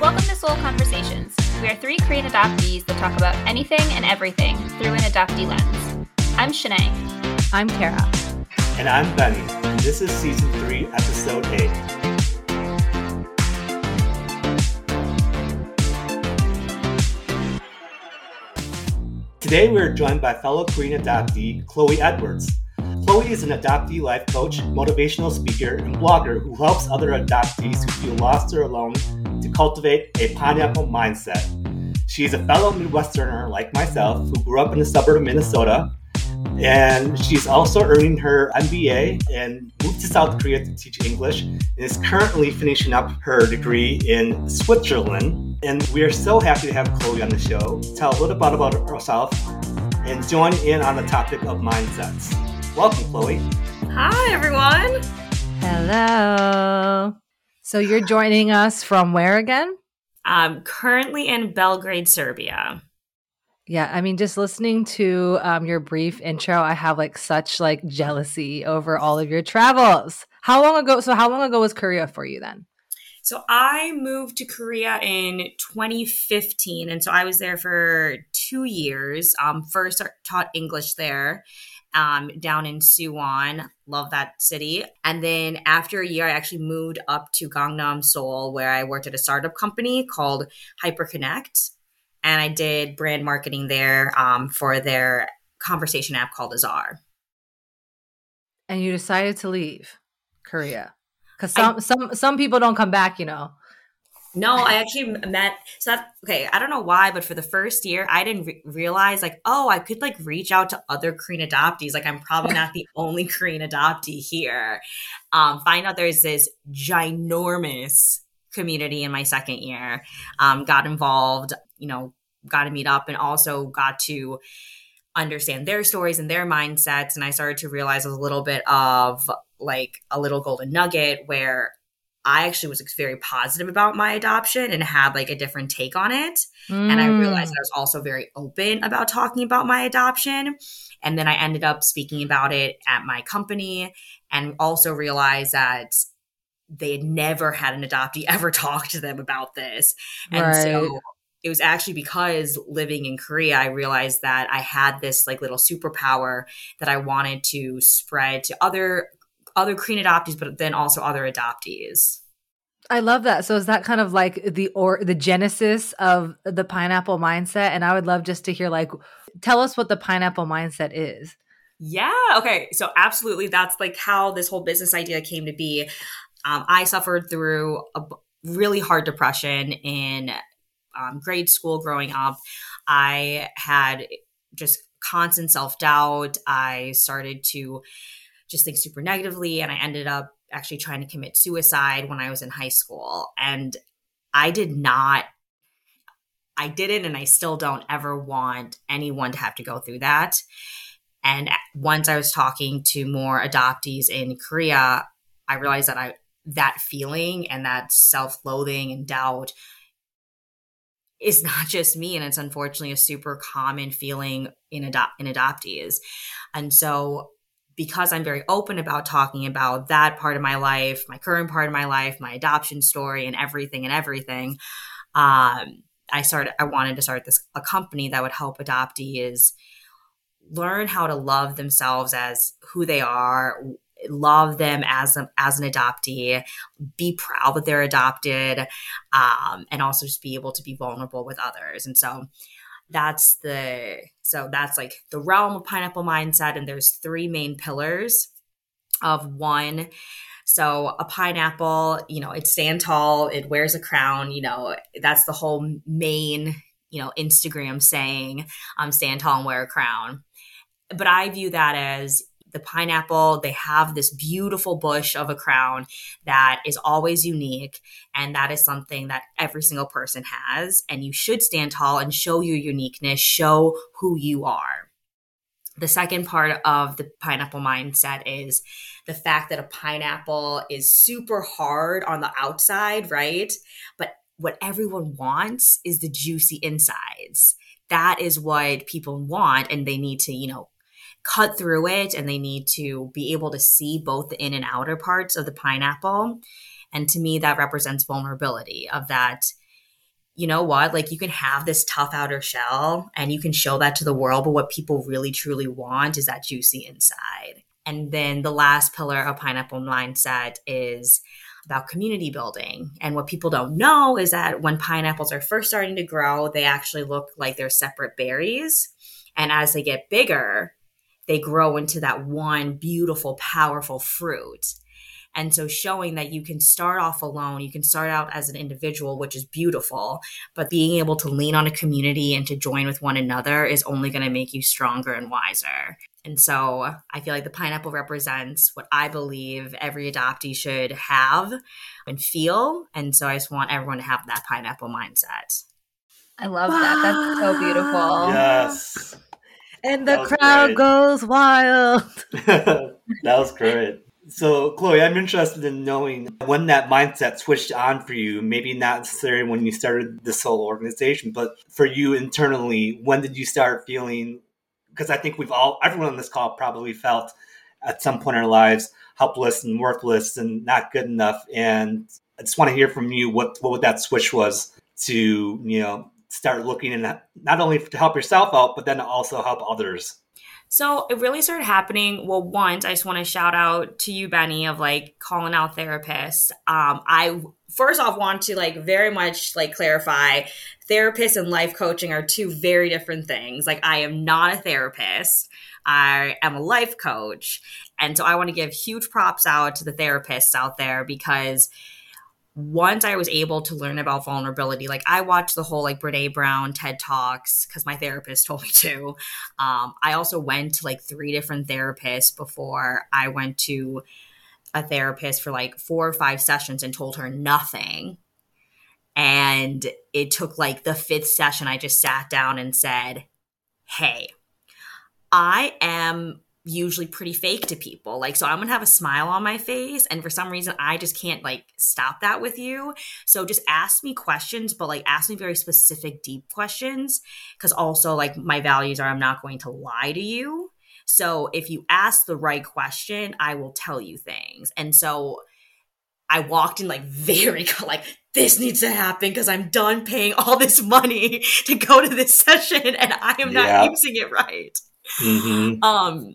Welcome to Soul Conversations. We are three Korean adoptees that talk about anything and everything through an adoptee lens. I'm Shanae. I'm Kara. And I'm Benny, and this is season 3, episode 8. Today we are joined by fellow Korean adoptee Chloe Edwards. Chloe is an adoptee life coach, motivational speaker, and blogger who helps other adoptees who feel lost or alone to cultivate a pineapple mindset. She is a fellow Midwesterner like myself who grew up in the suburb of Minnesota, and she's also earning her MBA and moved to South Korea to teach English and is currently finishing up her degree in Switzerland. And we are so happy to have Chloe on the show to tell a little bit about herself and join in on the topic of mindsets. Welcome, Chloe. Hi, everyone. Hello. So you're joining us from where again? I'm currently in Belgrade, Serbia. Yeah, I mean, just listening to um, your brief intro, I have like such like jealousy over all of your travels. How long ago? So how long ago was Korea for you then? So I moved to Korea in 2015, and so I was there for two years. Um, first, taught English there, um, down in Suwon. Love that city. And then after a year, I actually moved up to Gangnam, Seoul, where I worked at a startup company called HyperConnect. And I did brand marketing there um, for their conversation app called Azar. And you decided to leave Korea because some I, some some people don't come back, you know. No, I actually met. So that okay. I don't know why, but for the first year, I didn't re- realize like, oh, I could like reach out to other Korean adoptees. Like, I'm probably not the only Korean adoptee here. Um, find out there's this ginormous community in my second year. Um, got involved, you know, got to meet up, and also got to understand their stories and their mindsets. And I started to realize it was a little bit of like a little golden nugget where I actually was very positive about my adoption and had like a different take on it. Mm. And I realized I was also very open about talking about my adoption. And then I ended up speaking about it at my company and also realized that they had never had an adoptee ever talk to them about this. And right. so it was actually because living in Korea, I realized that I had this like little superpower that I wanted to spread to other other Korean adoptees, but then also other adoptees. I love that. So is that kind of like the or the genesis of the pineapple mindset? And I would love just to hear like tell us what the pineapple mindset is. Yeah. Okay. So absolutely, that's like how this whole business idea came to be. Um, I suffered through a really hard depression in um, grade school growing up. I had just constant self doubt. I started to just think super negatively. And I ended up actually trying to commit suicide when I was in high school. And I did not, I didn't, and I still don't ever want anyone to have to go through that. And once I was talking to more adoptees in Korea, I realized that I, that feeling and that self loathing and doubt is not just me and it's unfortunately a super common feeling in adopt in adoptees and so because I'm very open about talking about that part of my life, my current part of my life, my adoption story, and everything and everything, um, I started. I wanted to start this a company that would help adoptees learn how to love themselves as who they are, love them as a, as an adoptee, be proud that they're adopted, um, and also just be able to be vulnerable with others. And so that's the so that's like the realm of pineapple mindset and there's three main pillars of one so a pineapple you know it stands tall it wears a crown you know that's the whole main you know instagram saying um stand tall and wear a crown but i view that as the pineapple, they have this beautiful bush of a crown that is always unique. And that is something that every single person has. And you should stand tall and show your uniqueness, show who you are. The second part of the pineapple mindset is the fact that a pineapple is super hard on the outside, right? But what everyone wants is the juicy insides. That is what people want, and they need to, you know, cut through it and they need to be able to see both the in and outer parts of the pineapple. And to me, that represents vulnerability of that you know what? Like you can have this tough outer shell and you can show that to the world, but what people really truly want is that juicy inside. And then the last pillar of pineapple mindset is about community building. And what people don't know is that when pineapples are first starting to grow, they actually look like they're separate berries. And as they get bigger, they grow into that one beautiful, powerful fruit. And so showing that you can start off alone, you can start out as an individual, which is beautiful, but being able to lean on a community and to join with one another is only going to make you stronger and wiser. And so I feel like the pineapple represents what I believe every adoptee should have and feel. And so I just want everyone to have that pineapple mindset. I love that. That's so beautiful. Yes. And the crowd great. goes wild. that was great. So, Chloe, I'm interested in knowing when that mindset switched on for you. Maybe not necessarily when you started this whole organization, but for you internally, when did you start feeling? Because I think we've all, everyone on this call probably felt at some point in our lives helpless and worthless and not good enough. And I just want to hear from you what what that switch was to you know start looking and not only to help yourself out, but then also help others. So it really started happening. Well, once I just want to shout out to you, Benny, of like calling out therapists. Um, I first off want to like very much like clarify therapist and life coaching are two very different things. Like I am not a therapist. I am a life coach. And so I want to give huge props out to the therapists out there because once I was able to learn about vulnerability, like I watched the whole like Brene Brown TED Talks because my therapist told me to. Um, I also went to like three different therapists before I went to a therapist for like four or five sessions and told her nothing. And it took like the fifth session, I just sat down and said, Hey, I am usually pretty fake to people. Like, so I'm gonna have a smile on my face, and for some reason, I just can't like stop that with you. So just ask me questions, but like ask me very specific, deep questions. Cause also, like, my values are I'm not going to lie to you. So if you ask the right question, I will tell you things. And so I walked in like very like this needs to happen because I'm done paying all this money to go to this session and I am not using it right. Mm-hmm. Um,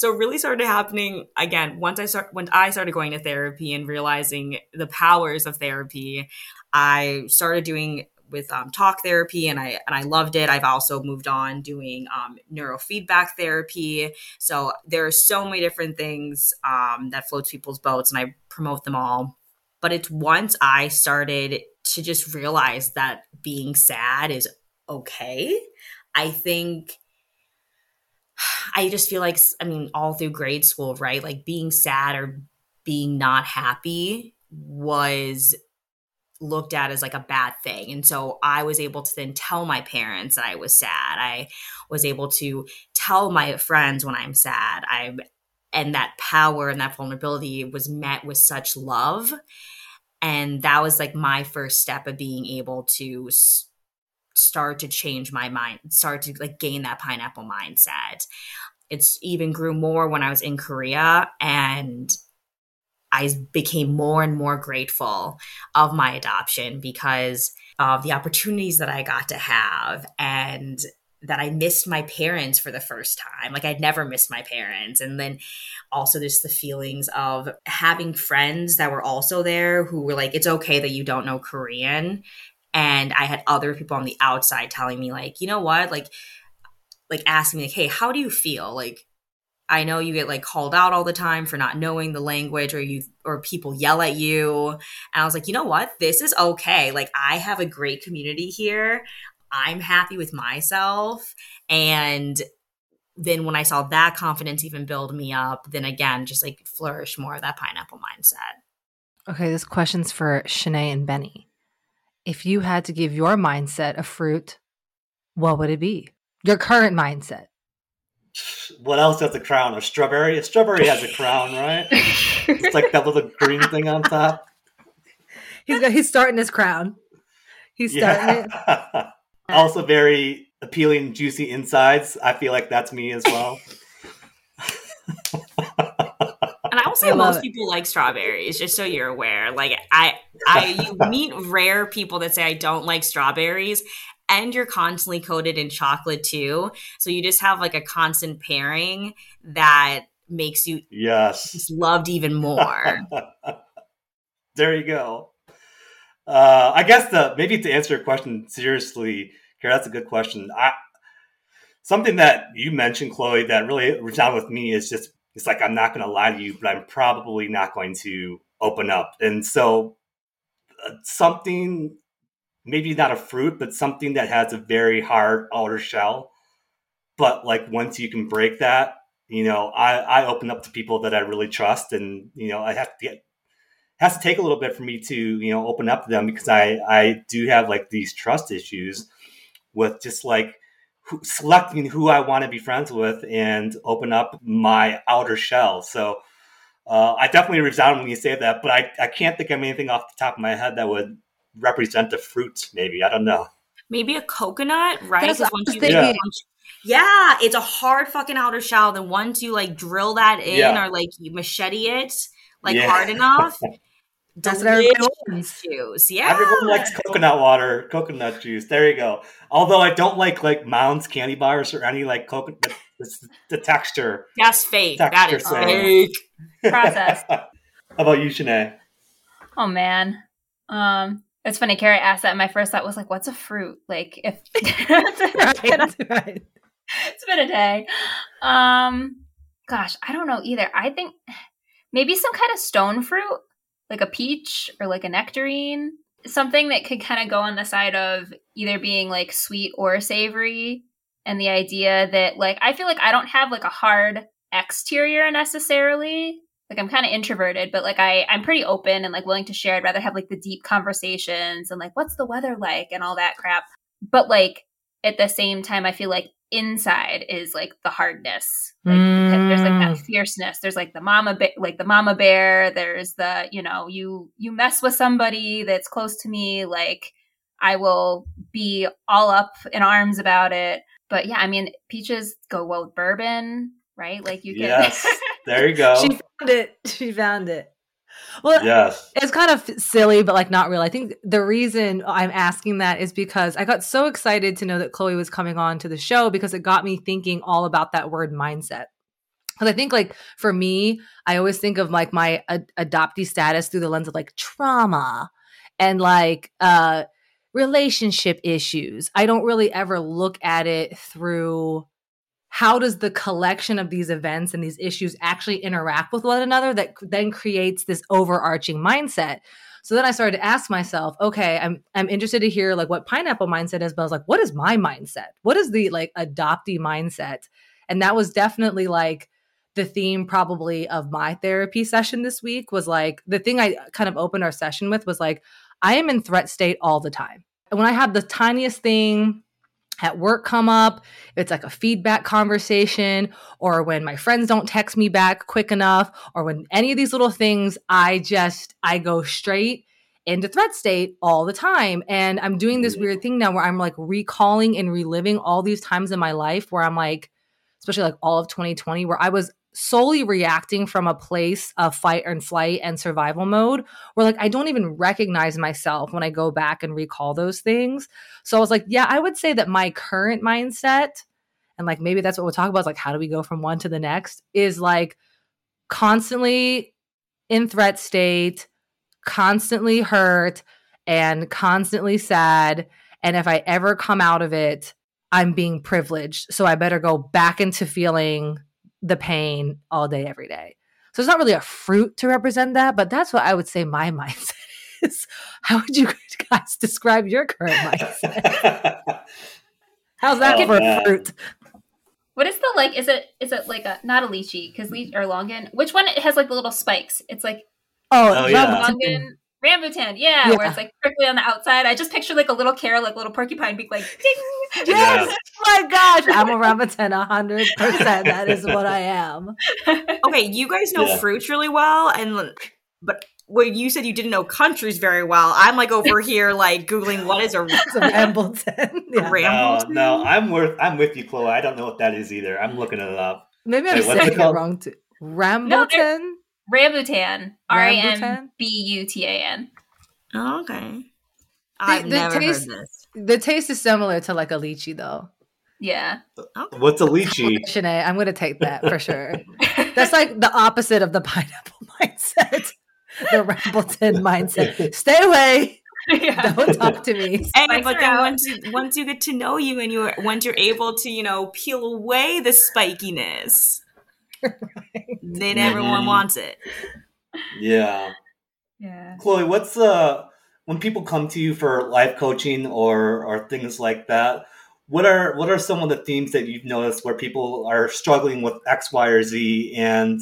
so it really started happening again once I start when I started going to therapy and realizing the powers of therapy. I started doing with um, talk therapy and I and I loved it. I've also moved on doing um, neurofeedback therapy. So there are so many different things um, that floats people's boats, and I promote them all. But it's once I started to just realize that being sad is okay. I think I just feel like, I mean, all through grade school, right? Like being sad or being not happy was looked at as like a bad thing. And so I was able to then tell my parents that I was sad. I was able to tell my friends when I'm sad. I and that power and that vulnerability was met with such love. And that was like my first step of being able to start to change my mind, start to like gain that pineapple mindset. It's even grew more when I was in Korea and I became more and more grateful of my adoption because of the opportunities that I got to have and that I missed my parents for the first time. Like I'd never missed my parents. And then also there's the feelings of having friends that were also there who were like, it's okay that you don't know Korean and i had other people on the outside telling me like you know what? Like like asking me like hey how do you feel like i know you get like called out all the time for not knowing the language or you or people yell at you. And i was like you know what? This is okay. Like i have a great community here. I'm happy with myself. And then when i saw that confidence even build me up then again just like flourish more of that pineapple mindset. Okay this question's for Shanae and benny if you had to give your mindset a fruit, what would it be? Your current mindset. what else has a crown? A strawberry? A strawberry has a crown, right? it's like that little green thing on top. He's got he's starting his crown. He's starting it. Also very appealing, juicy insides. I feel like that's me as well. And I will say most it. people like strawberries, just so you're aware. Like I I you meet rare people that say I don't like strawberries and you're constantly coated in chocolate too. So you just have like a constant pairing that makes you yes. loved even more. there you go. Uh, I guess the maybe to answer your question seriously, Kara, that's a good question. I, something that you mentioned, Chloe, that really resounded with me is just it's like I'm not going to lie to you, but I'm probably not going to open up, and so uh, something maybe not a fruit, but something that has a very hard outer shell. But like once you can break that, you know, I, I open up to people that I really trust, and you know, I have to get has to take a little bit for me to you know open up to them because I I do have like these trust issues with just like selecting who I want to be friends with and open up my outer shell. So uh, I definitely resound when you say that, but I, I can't think of anything off the top of my head that would represent a fruit. Maybe I don't know. Maybe a coconut, right? That's 'Cause what I once you- thinking. once yeah, it's a hard fucking outer shell. Then once you like drill that in Yeah. or like you machete it like Yeah. hard enough, That's what everybody delicious wants. juice. Yeah, Everyone likes coconut water, coconut juice. There you go. Although I don't like like Mounds candy bars or any like coconut. The, the texture. That's fake. That Texture is saying. fake. Processed. How about you, Shanae? Oh man. Um it's funny, Kara asked that and my first thought was like, what's a fruit? Like if Right, right. it's been a day. Um, gosh, I don't know either. I think maybe some kind of stone fruit, like a peach or like a nectarine, something that could kind of go on the side of either being like sweet or savory. And the idea that like I feel like I don't have like a hard exterior necessarily. Like I'm kind of introverted, but like I I'm pretty open and like willing to share. I'd rather have like the deep conversations and like what's the weather like and all that crap. But like at the same time, I feel like inside is like the hardness. Like because there's like that Mm. fierceness. There's like the mama, ba- like the mama bear. There's the you know you you mess with somebody that's close to me, like I will be all up in arms about it. But yeah, I mean, peaches go well with bourbon, right? Like you get Yes. There you go. She found it. She found it. Well, yes. it's kind of silly, but like not real. I think the reason I'm asking that is because I got so excited to know that Chloe was coming on to the show because it got me thinking all about that word mindset. Because I think, like, for me, I always think of like my ad- adoptee status through the lens of like trauma and like uh relationship issues. I don't really ever look at it through how does the collection of these events and these issues actually interact with one another that then creates this overarching mindset. So then i started to ask myself okay i'm i'm interested to hear like what pineapple mindset is but i was like what is my mindset? What is the like adoptee mindset? And that was definitely like the theme probably of my therapy session this week was like the thing i kind of opened our session with was like i am in threat state all the time. And when i have the tiniest thing at work come up it's like a feedback conversation or when my friends don't text me back quick enough or when any of these little things i just i go straight into threat state all the time. And i'm doing this weird thing now where i'm like recalling and reliving all these times in my life where i'm like especially like all of 2020 where i was solely reacting from a place of fight and flight and survival mode where like i don't even recognize myself when i go back and recall those things so I was like, yeah, I would say that my current mindset, and like maybe that's what we'll talk about, is like how do we go from one to the next, is like constantly in threat state, constantly hurt, and constantly sad. And if I ever come out of it, I'm being privileged. So I better go back into feeling the pain all day, every day. So it's not really a fruit to represent that, but that's what I would say my mindset is. How would you guys describe your current mindset? How's that Oh, for man. fruit? What is the like? Is it is it like a not a lychee because leech or longan? Which one has like the little spikes? It's like Oh, Oh, yeah. something. longan. Rambutan, yeah, Yeah. where it's like prickly on the outside. I just picture like a little carrot, like little porcupine beak, like ding. Yes. Yeah. Oh my gosh. I'm a Rambutan, hundred percent. That is what I am. Okay, you guys know Yeah. fruits really well, and but when you said you didn't know countries very well, I'm like over here like googling what is a It's a Rambutan. Yeah. No, Rambutan? no, I'm with I'm with you, Chloe. I don't know what that is either. I'm looking it up. Maybe I'm Wait, what's it saying it wrong too. Rambutan? Rambutan, R A Rambutan? M B U T A N. Oh, okay. I've the never taste- heard this. the taste is similar to like a lychee though. Yeah, Okay. What's a lychee? Shanae, I'm gonna take that for sure. That's like the opposite of the pineapple mindset. The Rambutan mindset. Stay away. yeah. Don't talk to me. Hey, Spice but then once you once you get to know you and you're once you're able to you know peel away the spikiness, then everyone Mhm. wants it. Yeah. yeah. Chloe, what's uh when people come to you for life coaching or or things like that? What are what are some of the themes that you've noticed where people are struggling with X, Y, or Z, and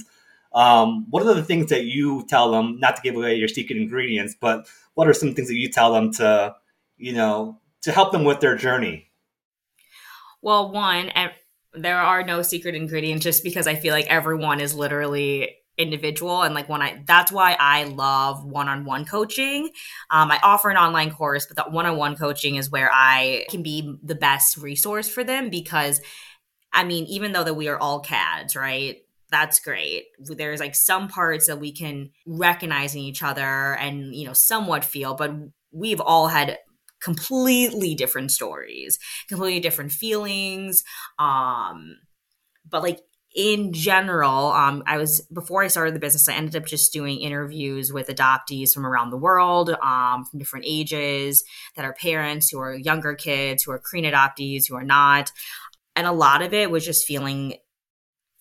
um, what are the things that you tell them? Not to give away your secret ingredients, but what are some things that you tell them to, you know, to help them with their journey? Well, one, ev- there are no secret ingredients just because I feel like everyone is literally individual and like when I that's why I love one-on-one coaching. Um, I offer an online course, but that one-on-one coaching is where I can be the best resource for them because I mean, even though that we are all KADs, right? That's great. There's like some parts that we can recognize in each other and, you know, somewhat feel, but we've all had completely different stories completely different feelings um but like in general um i was before i started the business i ended up just doing interviews with adoptees from around the world um from different ages that are parents who are younger kids who are korean adoptees who are not. And a lot of it was just feeling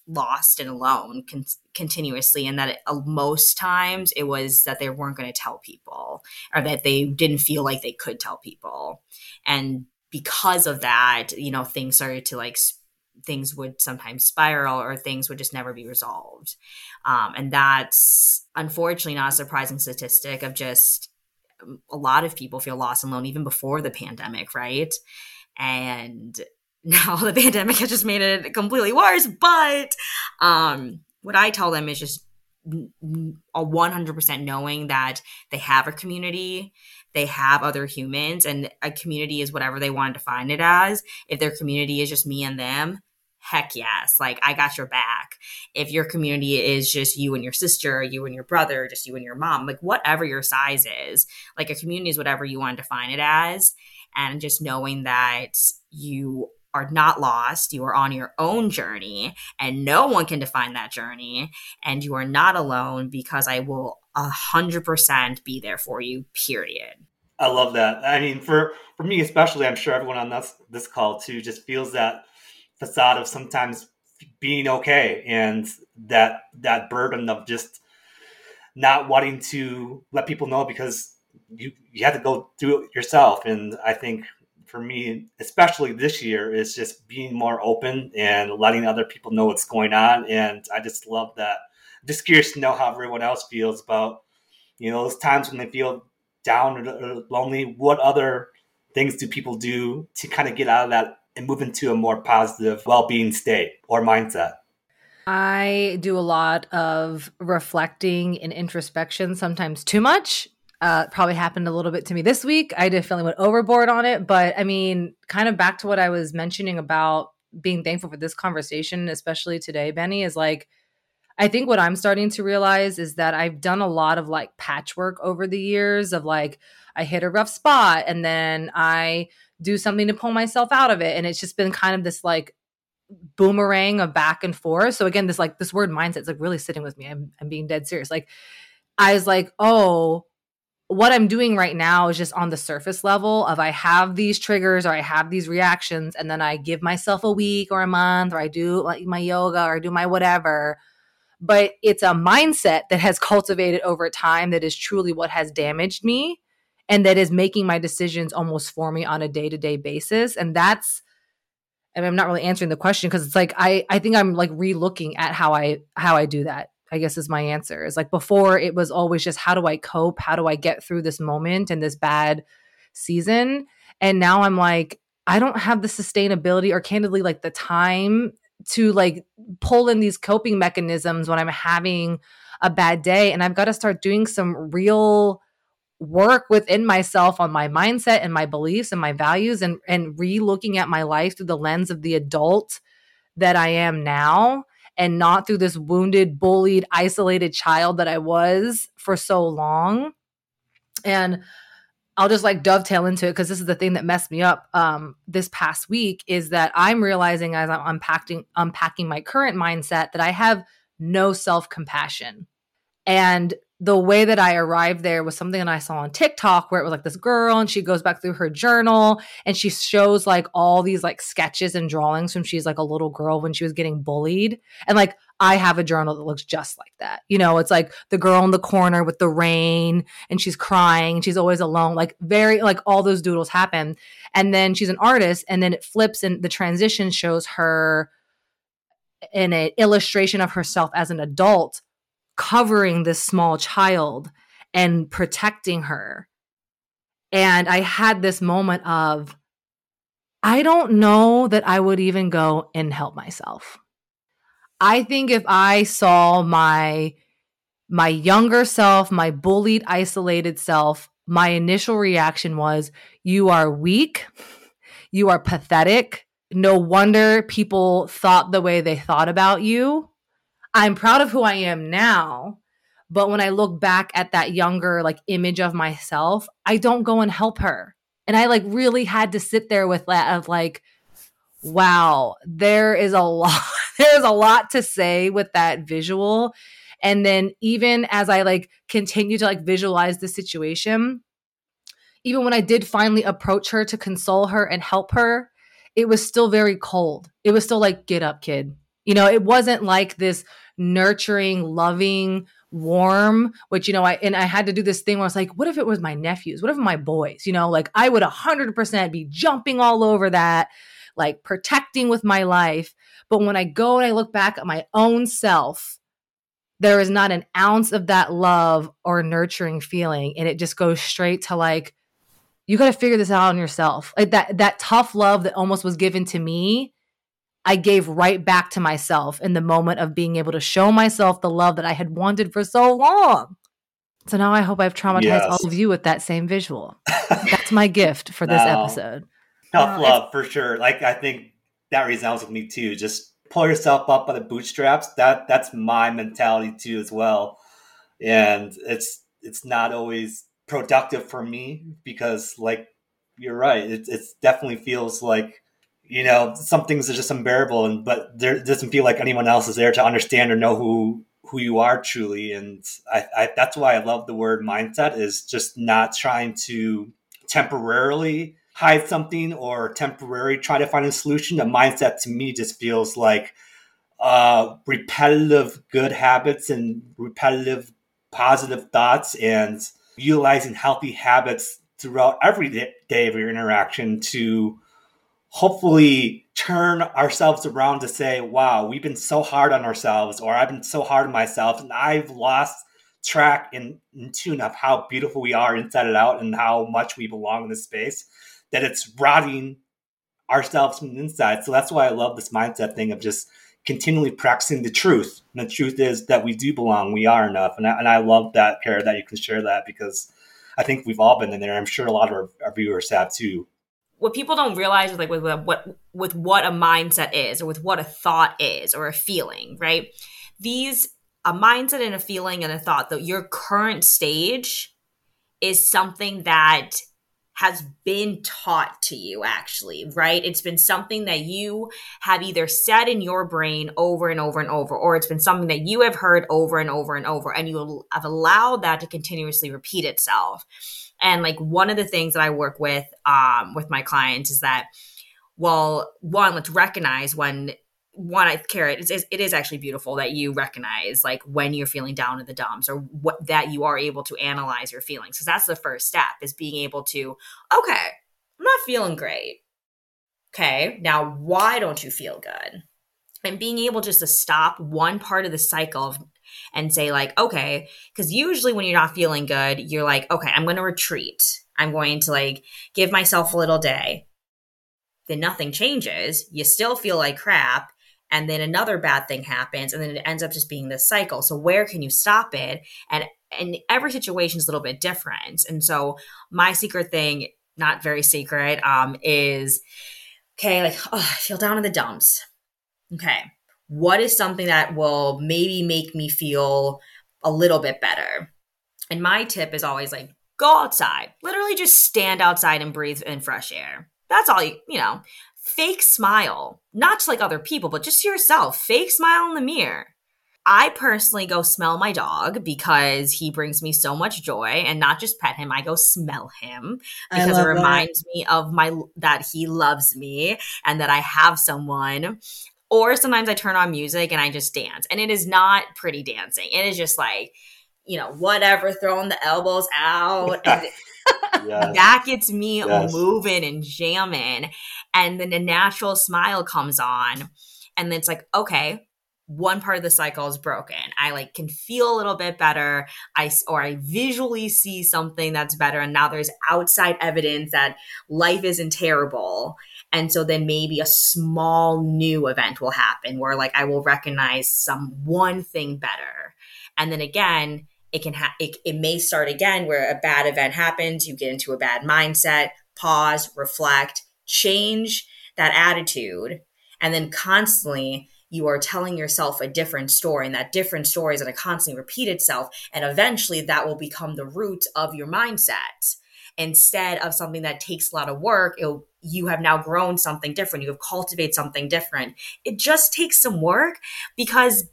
lost and alone con- continuously and that it, uh, most times it was that they weren't going to tell people or that they didn't feel like they could tell people. And because of that you know things started to like s- things would sometimes spiral or things would just never be resolved. Um, and that's unfortunately not a surprising statistic of just um, a lot of people feel lost and alone even before the pandemic right? And now the pandemic has just made it completely worse but um what i tell them is just a 100% knowing that they have a community they have other humans and a community is whatever they want to define it as. If their community is just me and them heck yes like i got your back. If your community is just you and your sister you and your brother just you and your mom like whatever your size is like a community is whatever you want to define it as and just knowing that you are not lost you are on your own journey and no one can define that journey and you are not alone because i will a hundred percent be there for you period I love that. I mean, for for me especially, I'm sure everyone on this this call too just feels that facade of sometimes being okay and that that burden of just not wanting to let people know because you you have to go through it yourself. And I think for me, especially this year, is just being more open and letting other people know what's going on. And I just love that. I'm just curious to know how everyone else feels about you know those times when they feel down or, lonely. What other things do people do to kind of get out of that and move into a more positive well-being state or mindset? I do a lot of reflecting and introspection, sometimes too much. Uh, probably happened a little bit to me this week. I definitely went overboard on it, but I mean, kind of back to what I was mentioning about being thankful for this conversation, especially today, Benny, is like, I think what I'm starting to realize is that I've done a lot of like patchwork over the years of like, I hit a rough spot and then I do something to pull myself out of it. And it's just been kind of this like boomerang of back and forth. So again, this like this word mindset is like really sitting with me. I'm I'm being dead serious. Like I was like, oh, what I'm doing right now is just on the surface level of I have these triggers or I have these reactions, and then I give myself a week or a month, or I do like my yoga or I do my whatever. But it's a mindset that has cultivated over time that is truly what has damaged me and that is making my decisions almost for me on a day-to-day basis. And that's and I'm not really answering the question because it's like I I think I'm like re-looking at how I how I do that I guess is my answer. Is like before it was always just how do I cope? How do I get through this moment and this bad season? And now I'm like, I don't have the sustainability or candidly like the time to like pull in these coping mechanisms when I'm having a bad day. And I've got to start doing some real work within myself on my mindset and my beliefs and my values and and re-looking at my life through the lens of the adult that I am now and not through this wounded, bullied, isolated child that I was for so long. And I'll just like dovetail into it because this is the thing that messed me up um, this past week is that I'm realizing as I'm unpacking unpacking my current mindset that I have no self compassion, and the way that I arrived there was something that I saw on TikTok where it was like this girl and she goes back through her journal and she shows like all these like sketches and drawings from she's like a little girl when she was getting bullied. And like I have a journal that looks just like that. You know, it's like the girl in the corner with the rain and she's crying, and she's always alone, like very like all those doodles happen. And then she's an artist and then it flips and the transition shows her in an illustration of herself as an adult covering this small child and protecting her. And I had this moment of, I don't know that I would even go and help myself. I think if I saw my my younger self, my bullied, isolated self, my initial reaction was, You are weak. You are pathetic. No wonder people thought the way they thought about you. I'm proud of who I am now. But when I look back at that younger like image of myself, I don't go and help her. And I like really had to sit there with that of like, wow, there is a lot, there's a lot to say with that visual. And then even as I like continue to like visualize the situation, even when I did finally approach her to console her and help her, it was still very cold. It was still like, get up, kid. You know, it wasn't like this nurturing, loving, warm, which, you know, I, and I had to do this thing where I was like, what if it was my nephews? What if my boys? You know, like I would 100% be jumping all over that, like protecting with my life. But when I go and I look back at my own self, there is not an ounce of that love or nurturing feeling. And it just goes straight to like, you got to figure this out on yourself. Like that, that tough love that almost was given to me I gave right back to myself in the moment of being able to show myself the love that I had wanted for so long. So now I hope I've traumatized yes. all of you with that same visual. That's my gift for this no, episode. Tough no, love for sure. Like I think that resounds with me too. Just pull yourself up by the bootstraps. That that's my mentality too as well. And it's it's not always productive for me because like you're right. It it definitely feels like you know, some things are just unbearable, and but there doesn't feel like anyone else is there to understand or know who who you are truly. And I, I that's why I love the word mindset is just not trying to temporarily hide something or temporarily try to find a solution. The mindset to me just feels like uh, repetitive good habits and repetitive positive thoughts and utilizing healthy habits throughout every day of your interaction to hopefully turn ourselves around to say, wow, we've been so hard on ourselves, or I've been so hard on myself, and I've lost track in tune of how beautiful we are inside and out and how much we belong in this space that it's rotting ourselves from the inside. So that's why I love this mindset thing of just continually practicing the truth. And the truth is that we do belong, we are enough. And I, and I love that, Kara, that you can share that because I think we've all been in there. I'm sure a lot of our, our viewers have too what people don't realize is like with, with what with what a mindset is or with what a thought is or a feeling right? These a mindset and a feeling and a thought that your current stage is something that has been taught to you actually right? It's been something that you have either said in your brain over and over and over or it's been something that you have heard over and over and over and you have allowed that to continuously repeat itself and like one of the things that I work with um, with my clients is that, well, one, let's recognize when one, I care. It is, it is actually beautiful that you recognize like when you're feeling down in the dumps or what that you are able to analyze your feelings. Because that's the first step is being able to, okay, I'm not feeling great. Okay, now why don't you feel good? And being able just to stop one part of the cycle of and say like okay because usually when you're not feeling good you're like okay i'm going to retreat. I'm going to like give myself a little day. Then nothing changes. You still feel like crap and then another bad thing happens and then it ends up just being this cycle. So where can you stop it? And and every situation is a little bit different. And so my secret thing not very secret um is okay like oh, i feel down in the dumps. Okay what is something that will maybe make me feel a little bit better and my tip is always like go outside literally just stand outside and breathe in fresh air that's all you you know fake smile, not to like other people, but just to yourself. Fake smile in the mirror. I personally go smell my dog because he brings me so much joy and not just pet him, I go smell him because it reminds that. me of my that he loves me and that I have someone. Or sometimes I turn on music and I just dance. And it is not pretty dancing. It is just like, you know, whatever, throwing the elbows out. yes. That gets me yes. moving and jamming and then a natural smile comes on and then it's like okay one part of the cycle is broken i like can feel a little bit better i or i visually see something that's better and now there's outside evidence that life isn't terrible and so then maybe a small new event will happen where like i will recognize some one thing better. And then again it can ha- it, it may start again where a bad event happens you get into a bad mindset pause reflect change that attitude and then constantly you are telling yourself a different story and that different story is going to constantly repeat itself and eventually that will become the root of your mindset. Instead of something that takes a lot of work you have now grown something different you have cultivated something different it just takes some work because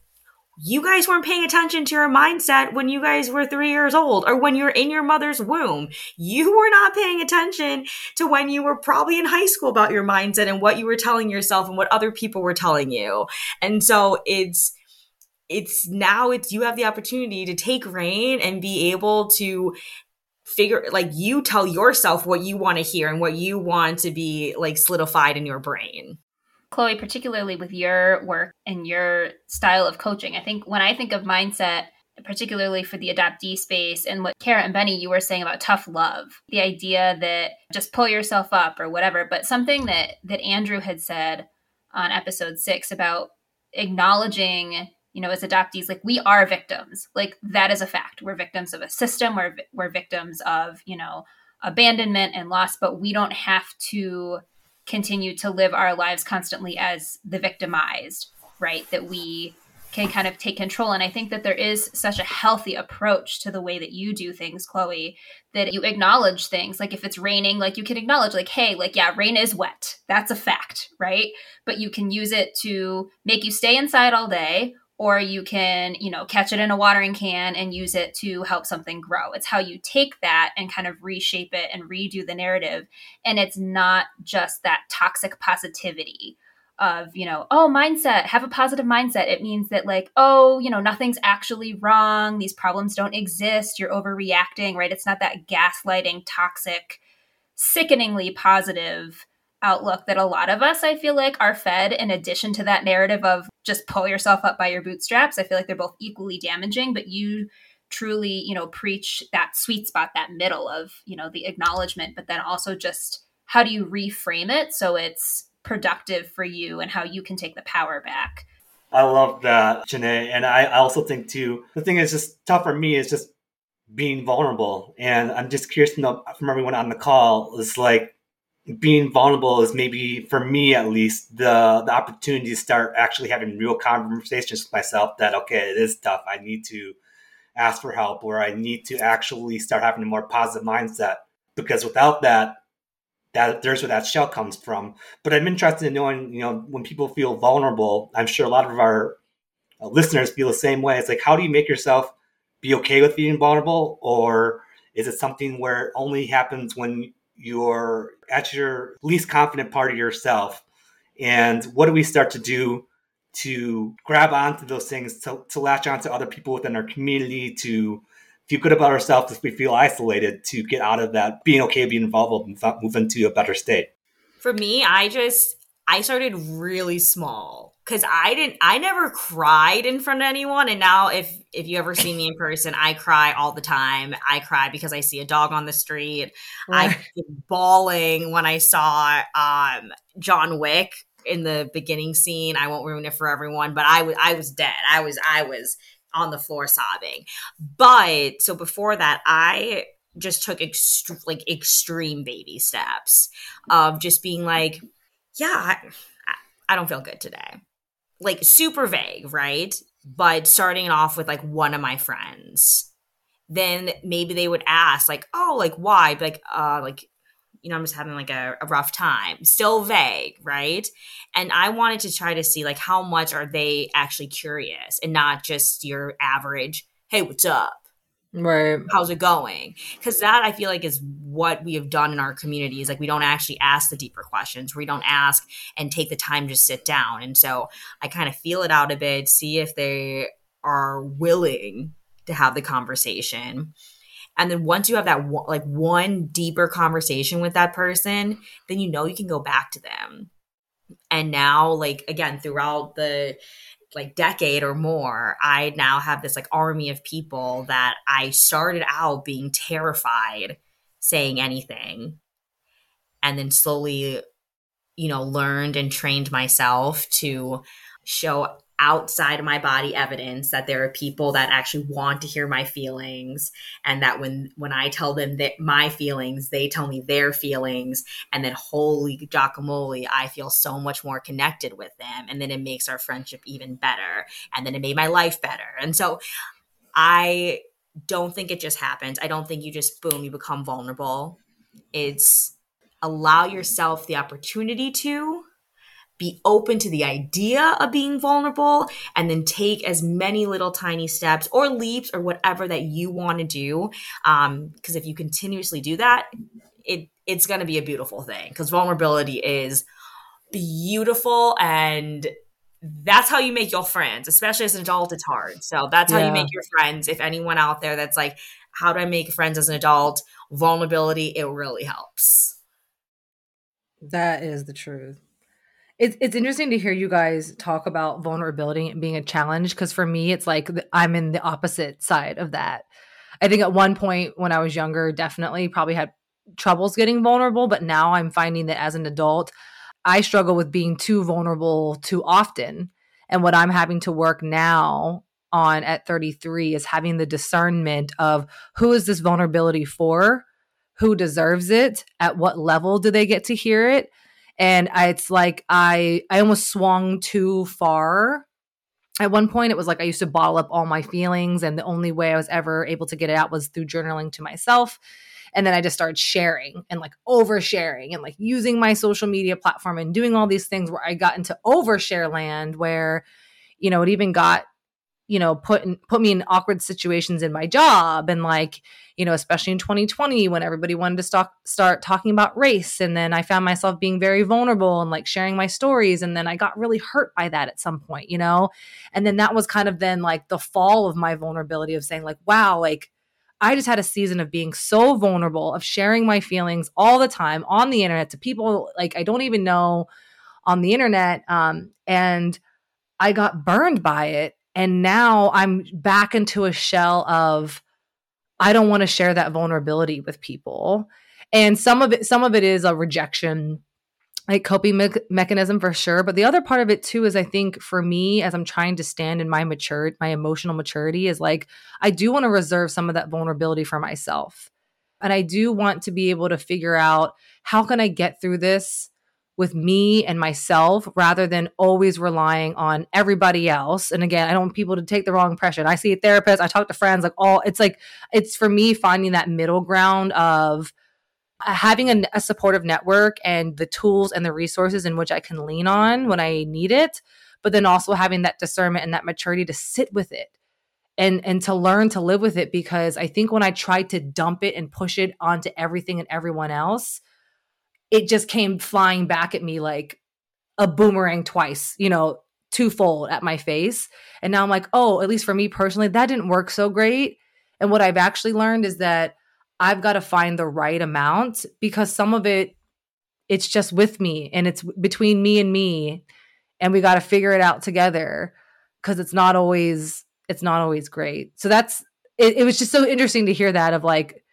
you guys weren't paying attention to your mindset when you guys were three years old or when you're in your mother's womb. You were not paying attention to when you were probably in high school about your mindset and what you were telling yourself and what other people were telling you. And so it's, it's now it's you have the opportunity to take reign and be able to figure like you tell yourself what you want to hear and what you want to be like solidified in your brain. Chloe, particularly with your work and your style of coaching, I think when I think of mindset, particularly for the adoptee space and what Kara and Benny you were saying about tough love, the idea that just pull yourself up or whatever, but something that that Andrew had said on episode 6 about acknowledging you know as adoptees like we are victims like that is a fact we're victims of a system we're, we're victims of you know abandonment and loss but we don't have to continue to live our lives constantly as the victimized, right? That we can kind of take control. And I think that there is such a healthy approach to the way that you do things, Chloe, that you acknowledge things. Like if it's raining, like you can acknowledge, like, hey, like, yeah, rain is wet. That's a fact, right? But you can use it to make you stay inside all day or you can you know catch it in a watering can and use it to help something grow. It's how you take that and kind of reshape it and redo the narrative. And it's not just that toxic positivity of you know oh mindset have a positive mindset. It means that like oh you know nothing's actually wrong. These problems don't exist. You're overreacting right? It's not that gaslighting toxic sickeningly positive outlook that a lot of us, I feel like, are fed in addition to that narrative of just pull yourself up by your bootstraps. I feel like they're both equally damaging, but you truly, you know, preach that sweet spot, that middle of, you know, the acknowledgement, but then also just how do you reframe it so it's productive for you and how you can take the power back. I love that, Shanae. And I I also think too, the thing is just tough for me is just being vulnerable. And I'm just curious to know from everyone on the call is like, being vulnerable is maybe for me at least the the opportunity to start actually having real conversations with myself that okay it is tough. I need to ask for help or i need to actually start having a more positive mindset because without that that there's where that shell comes from. But i'm interested in knowing you know when people feel vulnerable i'm sure a lot of our uh, listeners feel the same way. It's like how do you make yourself be okay with being vulnerable? Or is it something where it only happens when you're at your least confident part of yourself. And what do we start to do to grab onto those things, to, to latch onto other people within our community, to feel good about ourselves if we feel isolated, to get out of that, being okay, being involved, and move into a better state? For me, I just I started really small because I didn't I never cried in front of anyone. And now if if you ever see me in person I cry all the time. I cry because I see a dog on the street. Right. I bawling when I saw um John Wick in the beginning scene. I won't ruin it for everyone but I was I was dead. I was I was on the floor sobbing. But so before that I just took ext- like extreme baby steps of just being like yeah I, I don't feel good today like super vague, right? But starting off with like one of my friends, then maybe they would ask like, "Oh, like why?" Like, uh, like you know, I'm just having like a, a rough time. Still vague, right? And I wanted to try to see like how much are they actually curious and not just your average, "Hey, what's up?" Right. How's it going? Because that I feel like is what we have done in our communities. Like we don't actually ask the deeper questions. We don't ask and take the time to sit down. And so I kind of feel it out a bit, see if they are willing to have the conversation. And then once you have that like one deeper conversation with that person, then you know you can go back to them. And now, like again, throughout the like decade or more, I now have this like army of people that I started out being terrified saying anything. And then slowly you know learned and trained myself to show outside of my body evidence that there are people that actually want to hear my feelings and that when when I tell them that my feelings they tell me their feelings. And then holy guacamole I feel so much more connected with them. And then it makes our friendship even better. And then it made my life better. And so I don't think it just happens. I don't think you just boom you become vulnerable. It's allow yourself the opportunity to be open to the idea of being vulnerable and then take as many little tiny steps or leaps or whatever that you want to do um because if you continuously do that it it's going to be a beautiful thing because vulnerability is beautiful and that's how you make your friends especially as an adult it's hard. So that's how yeah. you make your friends. If anyone out there that's like how do i make friends as an adult? Vulnerability it really helps. That is the truth it's it's interesting to hear you guys talk about vulnerability and being a challenge because for me it's like I'm in the opposite side of that. I think at one point when I was younger, definitely probably had troubles getting vulnerable, but now I'm finding that as an adult, I struggle with being too vulnerable too often. And what I'm having to work now on at 33 is having the discernment of who is this vulnerability for? Who deserves it? At what level do they get to hear it? And I, it's like I I almost swung too far. At one point, it was like I used to bottle up all my feelings, and the only way I was ever able to get it out was through journaling to myself. And then I just started sharing and like oversharing and like using my social media platform and doing all these things where I got into overshare land where, you know, it even got you know put in, put me in awkward situations in my job and like you know especially in 2020 when everybody wanted to start start talking about race. And then I found myself being very vulnerable and like sharing my stories. And then I got really hurt by that at some point you know? And then that was kind of then like the fall of my vulnerability of saying like wow like I just had a season of being so vulnerable of sharing my feelings all the time on the internet to people like I don't even know on the internet. Um and I got burned by it. And now I'm back into a shell of I don't want to share that vulnerability with people. And some of it some of it is a rejection like coping me- mechanism for sure but the other part of it too is i think for me as i'm trying to stand in my mature my emotional maturity is like i do want to reserve some of that vulnerability for myself and i do want to be able to figure out how can i get through this with me and myself rather than always relying on everybody else. And again, I don't want people to take the wrong impression. I see a therapist, I talk to friends, like all it's like it's for me finding that middle ground of having a, a supportive network and the tools and the resources in which I can lean on when I need it, but then also having that discernment and that maturity to sit with it and and to learn to live with it because I think when I tried to dump it and push it onto everything and everyone else, it just came flying back at me like a boomerang twice, you know, twofold at my face. And now I'm like, oh, at least for me personally, that didn't work so great. And what I've actually learned is that I've got to find the right amount because some of it it's just with me and it's between me and me and we got to figure it out together because it's not always it's not always great so that's it, it was just so interesting to hear that of like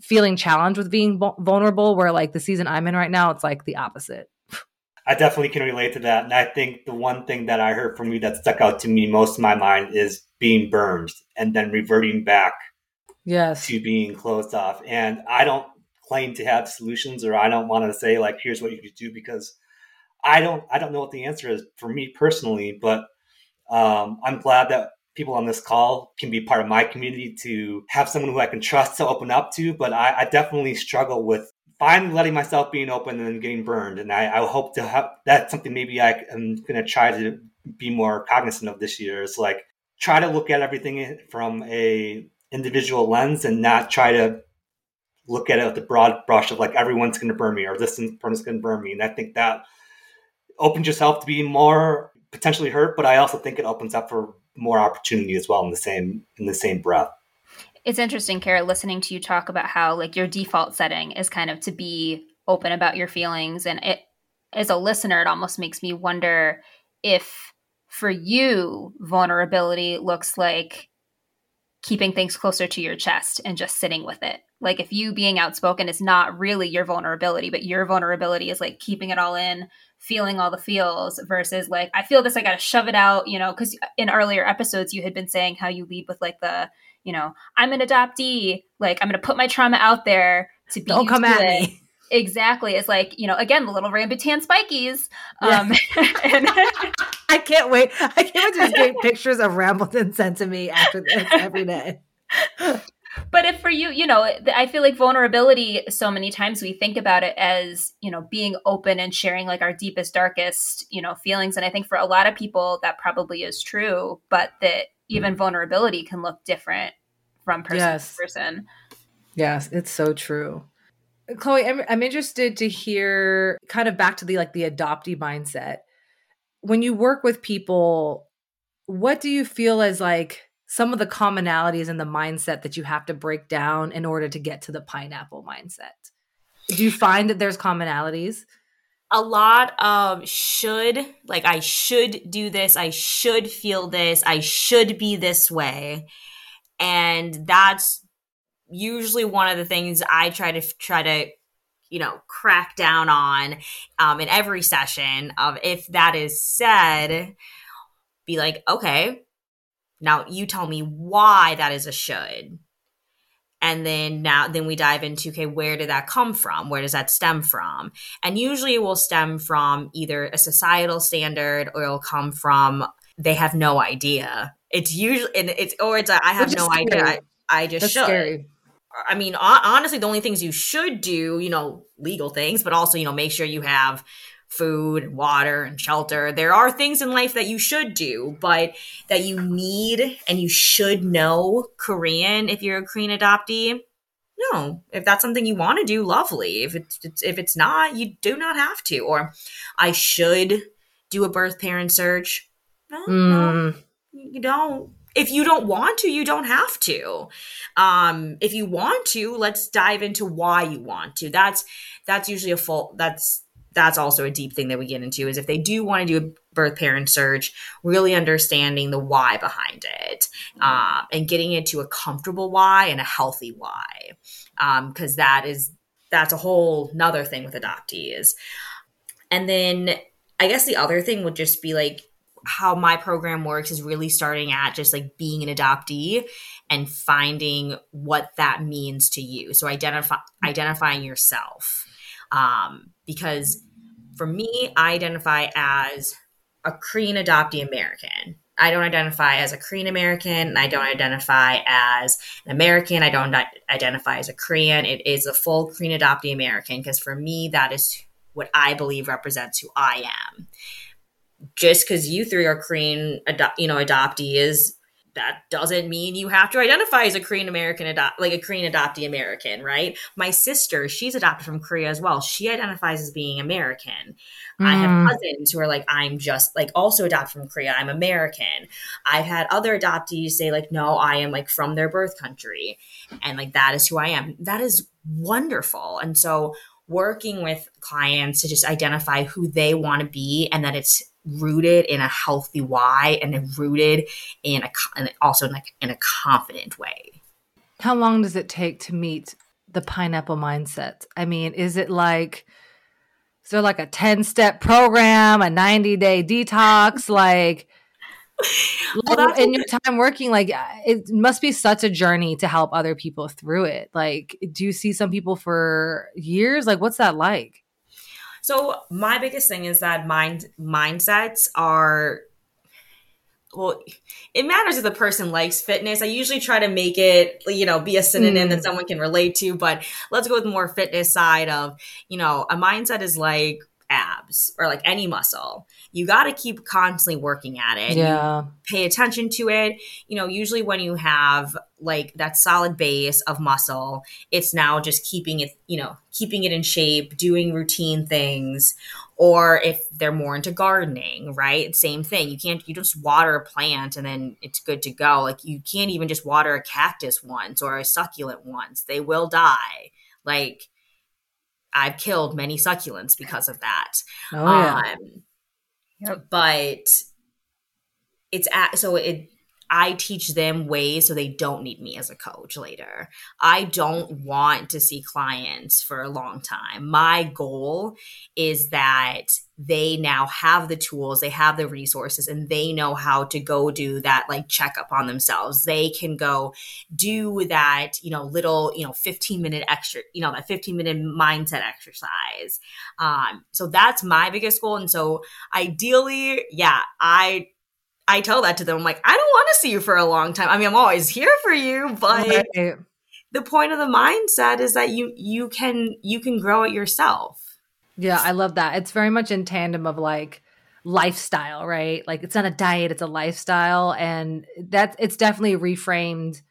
feeling challenged with being vulnerable where like the season i'm in right now it's like the opposite. I definitely can relate to that and i think the one thing that i heard from you that stuck out to me most in my mind is being burned and then reverting back yes. to being closed off and i don't claim to have solutions or i don't want to say like here's what you could do because i don't i don't know what the answer is for me personally but um, i'm glad that people on this call can be part of my community to have someone who I can trust to open up to. But I, I definitely struggle with finally letting myself being open and getting burned. And I, I hope to have that's something maybe I am going to try to be more cognizant of this year. Is like try to look at everything from a individual lens and not try to look at it with the broad brush of like everyone's going to burn me or this person's going to burn me. And I think that opens yourself to be more potentially hurt, but I also think it opens up for more opportunity as well in the same in the same breath. It's interesting, Kara, listening to you talk about how like your default setting is kind of to be open about your feelings, and it as a listener, it almost makes me wonder if for you vulnerability looks like keeping things closer to your chest and just sitting with it. Like if you being outspoken is not really your vulnerability, but your vulnerability is like keeping it all in, feeling all the feels versus like I feel this I got to shove it out, you know, cuz in earlier episodes you had been saying how you lead with like the, you know, I'm an adoptee, like I'm going to put my trauma out there to be Don't come at it. me. Exactly. It's like, you know, again, the little rambutan spikies. Um, and I can't wait. I can't wait to get pictures of Rambleton sent to me after this every day but if for you you know i feel like vulnerability so many times we think about it as you know being open and sharing like our deepest darkest you know feelings. And i think for a lot of people that probably is true but that even mm-hmm. vulnerability can look different from person yes. to person. Yes it's so true. Chloe I'm, I'm interested to hear kind of back to the like the adoptee mindset. When you work with people what do you feel as like some of the commonalities in the mindset that you have to break down in order to get to the pineapple mindset. Do you find that there's commonalities? A lot of should, like I should do this, I should feel this, I should be this way. And that's usually one of the things I try to try to you know crack down on um, in every session of if that is said be like okay now you tell me why that is a should. And then now then we dive into okay, where did that come from? Where does that stem from? And usually it will stem from either a societal standard or it'll come from they have no idea. It's usually and it's or it's a, I have no idea. I, I just That's should. Scary. I mean, honestly, the only things you should do, you know, legal things, but also, you know, make sure you have food and water and shelter. There are things in life that you should do, but that you need and you should know Korean if you're a Korean adoptee. No, if that's something you want to do, lovely. If it's, it's if it's not, you do not have to. Or I should do a birth parent search. No, mm. no you don't if you don't want to you don't have to um if you want to let's dive into why you want to that's that's usually a full that's that's also a deep thing that we get into is if they do want to do a birth parent search really understanding the why behind it um, and getting it to a comfortable why and a healthy why because um, that is that's a whole nother thing with adoptees. And then i guess the other thing would just be like how my program works is really starting at just like being an adoptee and finding what that means to you. So identify identifying yourself um, because for me, I identify as a Korean adoptee American. I don't identify as a Korean American. I don't identify as an American. I don't identify as a Korean. It is a full Korean adoptee American because for me, that is what I believe represents who I am. Just because you three are Korean, ado- you know, adoptees that doesn't mean you have to identify as a Korean American adopt like a Korean adoptee American, right? My sister, she's adopted from Korea as well. She identifies as being American. Mm. I have mm. cousins who are like, I'm just like also adopted from Korea. I'm American. I've had other adoptees say like, no, I am like from their birth country, and like that is who I am. That is wonderful. And so working with clients to just identify who they want to be and that it's rooted in a healthy why and then rooted in a and also like in a confident way. How long does it take to meet the pineapple mindset? I mean, is it like is there like a 10 step program, a 90 day detox? Like, well, in your time working, like uh, it must be such a journey to help other people through it. Like, do you see some people for years? Like, what's that like? So my biggest thing is that mind mindsets are well, it matters if the person likes fitness. I usually try to make it, you know, be a synonym mm. that someone can relate to, but let's go with more fitness side of, you know, a mindset is like abs or like any muscle. You got to keep constantly working at it. Yeah. You pay attention to it. You know, usually when you have like that solid base of muscle, it's now just keeping it, you know, keeping it in shape, doing routine things. Or if they're more into gardening, right? Same thing. You can't, you just water a plant and then it's good to go. Like you can't even just water a cactus once or a succulent once. They will die. Like, I've killed many succulents because of that. Oh yeah. Um, yep. But it's at, so it I teach them ways so they don't need me as a coach later. I don't want to see clients for a long time. My goal is that they now have the tools, they have the resources, and they know how to go do that like checkup on themselves. They can go do that, you know, little, you know, 15 minute extra, you know, that 15 minute mindset exercise. Um, so that's my biggest goal. And so ideally, yeah, I I tell that to them. I'm like, I don't want to see you for a long time. I mean, I'm always here for you, but right. the point of the mindset is that you you can you can grow it yourself. Yeah, I love that. It's very much in tandem of like lifestyle, right? Like it's not a diet, it's a lifestyle and that it's definitely reframed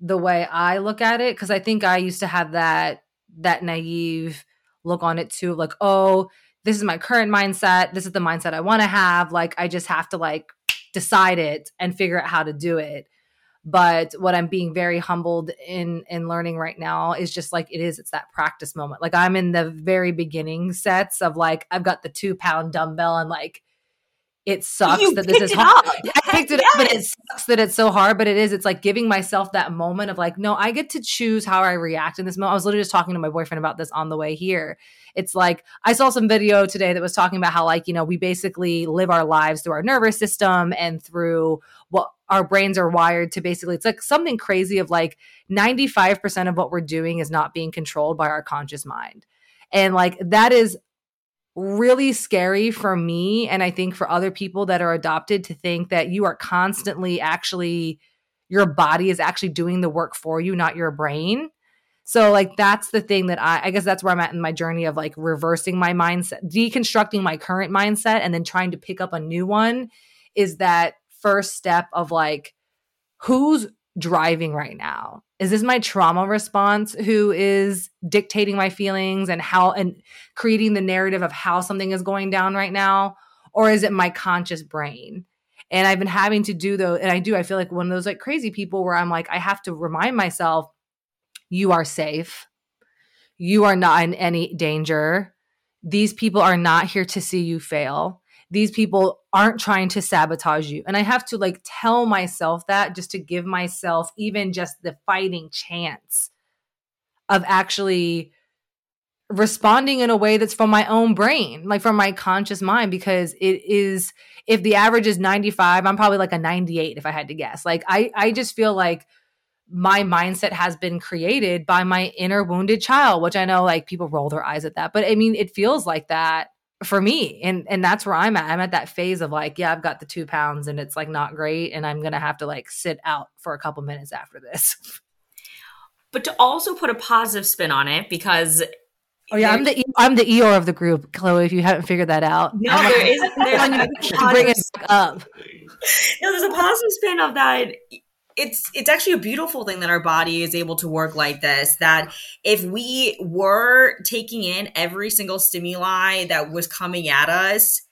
the way I look at it cuz I think I used to have that that naive look on it too like, "Oh, this is my current mindset. This is the mindset I want to have. Like I just have to like decide it and figure out how to do it. But what i'm being very humbled in in learning right now is just like it is it's that practice moment. Like i'm in the very beginning sets of like i've got the two pound dumbbell and like it sucks you that this is hard. I picked it yes. up, but it sucks that it's so hard. But it is. It's like giving myself that moment of like, no, I get to choose how I react in this moment. I was literally just talking to my boyfriend about this on the way here. It's like I saw some video today that was talking about how like you know we basically live our lives through our nervous system and through what our brains are wired to basically it's like something crazy of like 95% of what we're doing is not being controlled by our conscious mind and like that is really scary for me and I think for other people that are adopted to think that you are constantly actually your body is actually doing the work for you, not your brain. So like that's the thing that I I guess that's where I'm at in my journey of like reversing my mindset, deconstructing my current mindset and then trying to pick up a new one is that first step of like who's driving right now? Is this my trauma response who is dictating my feelings and how and creating the narrative of how something is going down right now? Or is it my conscious brain? And I've been having to do those, and I do, I feel like one of those like crazy people where I'm like, I have to remind myself, you are safe. You are not in any danger. These people are not here to see you fail these people aren't trying to sabotage you. And I have to like tell myself that just to give myself even just the fighting chance of actually responding in a way that's from my own brain, like from my conscious mind, because it is, if the average is 95, I'm probably like a 98 if I had to guess. Like I, I just feel like my mindset has been created by my inner wounded child, which I know like people roll their eyes at that, but I mean, it feels like that for me and and that's where i'm at i'm at that phase of like yeah i've got the two pounds and it's like not great and i'm gonna have to like sit out for a couple minutes after this but to also put a positive spin on it because Oh yeah, I'm the I'm the Eeyore of the group, Chloe. If you haven't figured that out, no, I'm there is there's bring it up. No, there's a positive spin of that it's it's actually a beautiful thing that our body is able to work like this that if we were taking in every single stimuli that was coming at us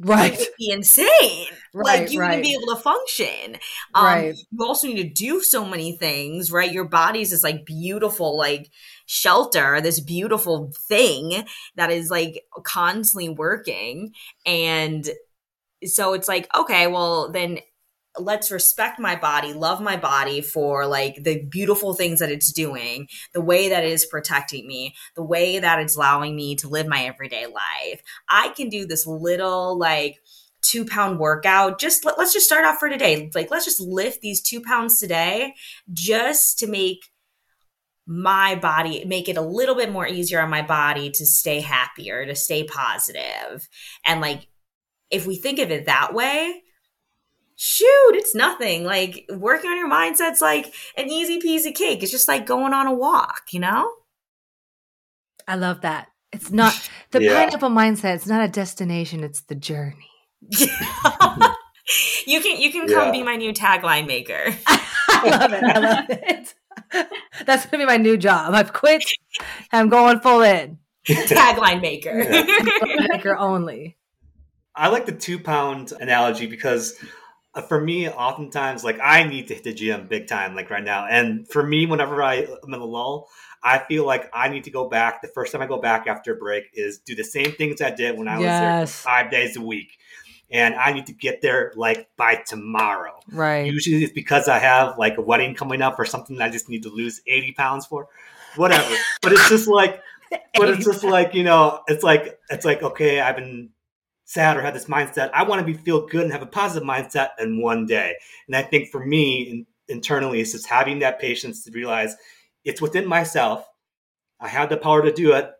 Right. It would be insane. Right, like you right. wouldn't be able to function. Um, Right. You also need to do so many things, right? Your body's this like beautiful, like shelter, this beautiful thing that is like constantly working. And so it's like, okay, well, then let's respect my body, love my body for like the beautiful things that it's doing, the way that it is protecting me, the way that it's allowing me to live my everyday life. I can do this little like two pound workout. Just let, let's just start off for today. Like, let's just lift these two pounds today just to make my body make it a little bit more easier on my body to stay happier to stay positive and like if we think of it that way shoot it's nothing like working on your mindset's like an easy peasy cake it's just like going on a walk you know I love that. It's not the Yeah. pineapple mindset. It's not a destination. It's the journey. you can you can come Yeah. be my new tagline maker I love it. I love it. That's gonna be my new job. I've quit. I'm going full in. tagline maker Maker only. I like the two pound analogy because for me, oftentimes, like I need to hit the gym big time, like right now. And for me, whenever I am in a lull, I feel like I need to go back. The first time I go back after a break is do the same things I did when I was there five days a week. And I need to get there like by tomorrow. Right. Usually it's because I have like a wedding coming up or something that I just need to lose 80 pounds for. Whatever. but it's just like but it's just like, you know, it's like it's like, okay, I've been sad or had this mindset. I want to be feel good and have a positive mindset in one day. And I think for me in, internally it's just having that patience to realize it's within myself. I have the power to do it,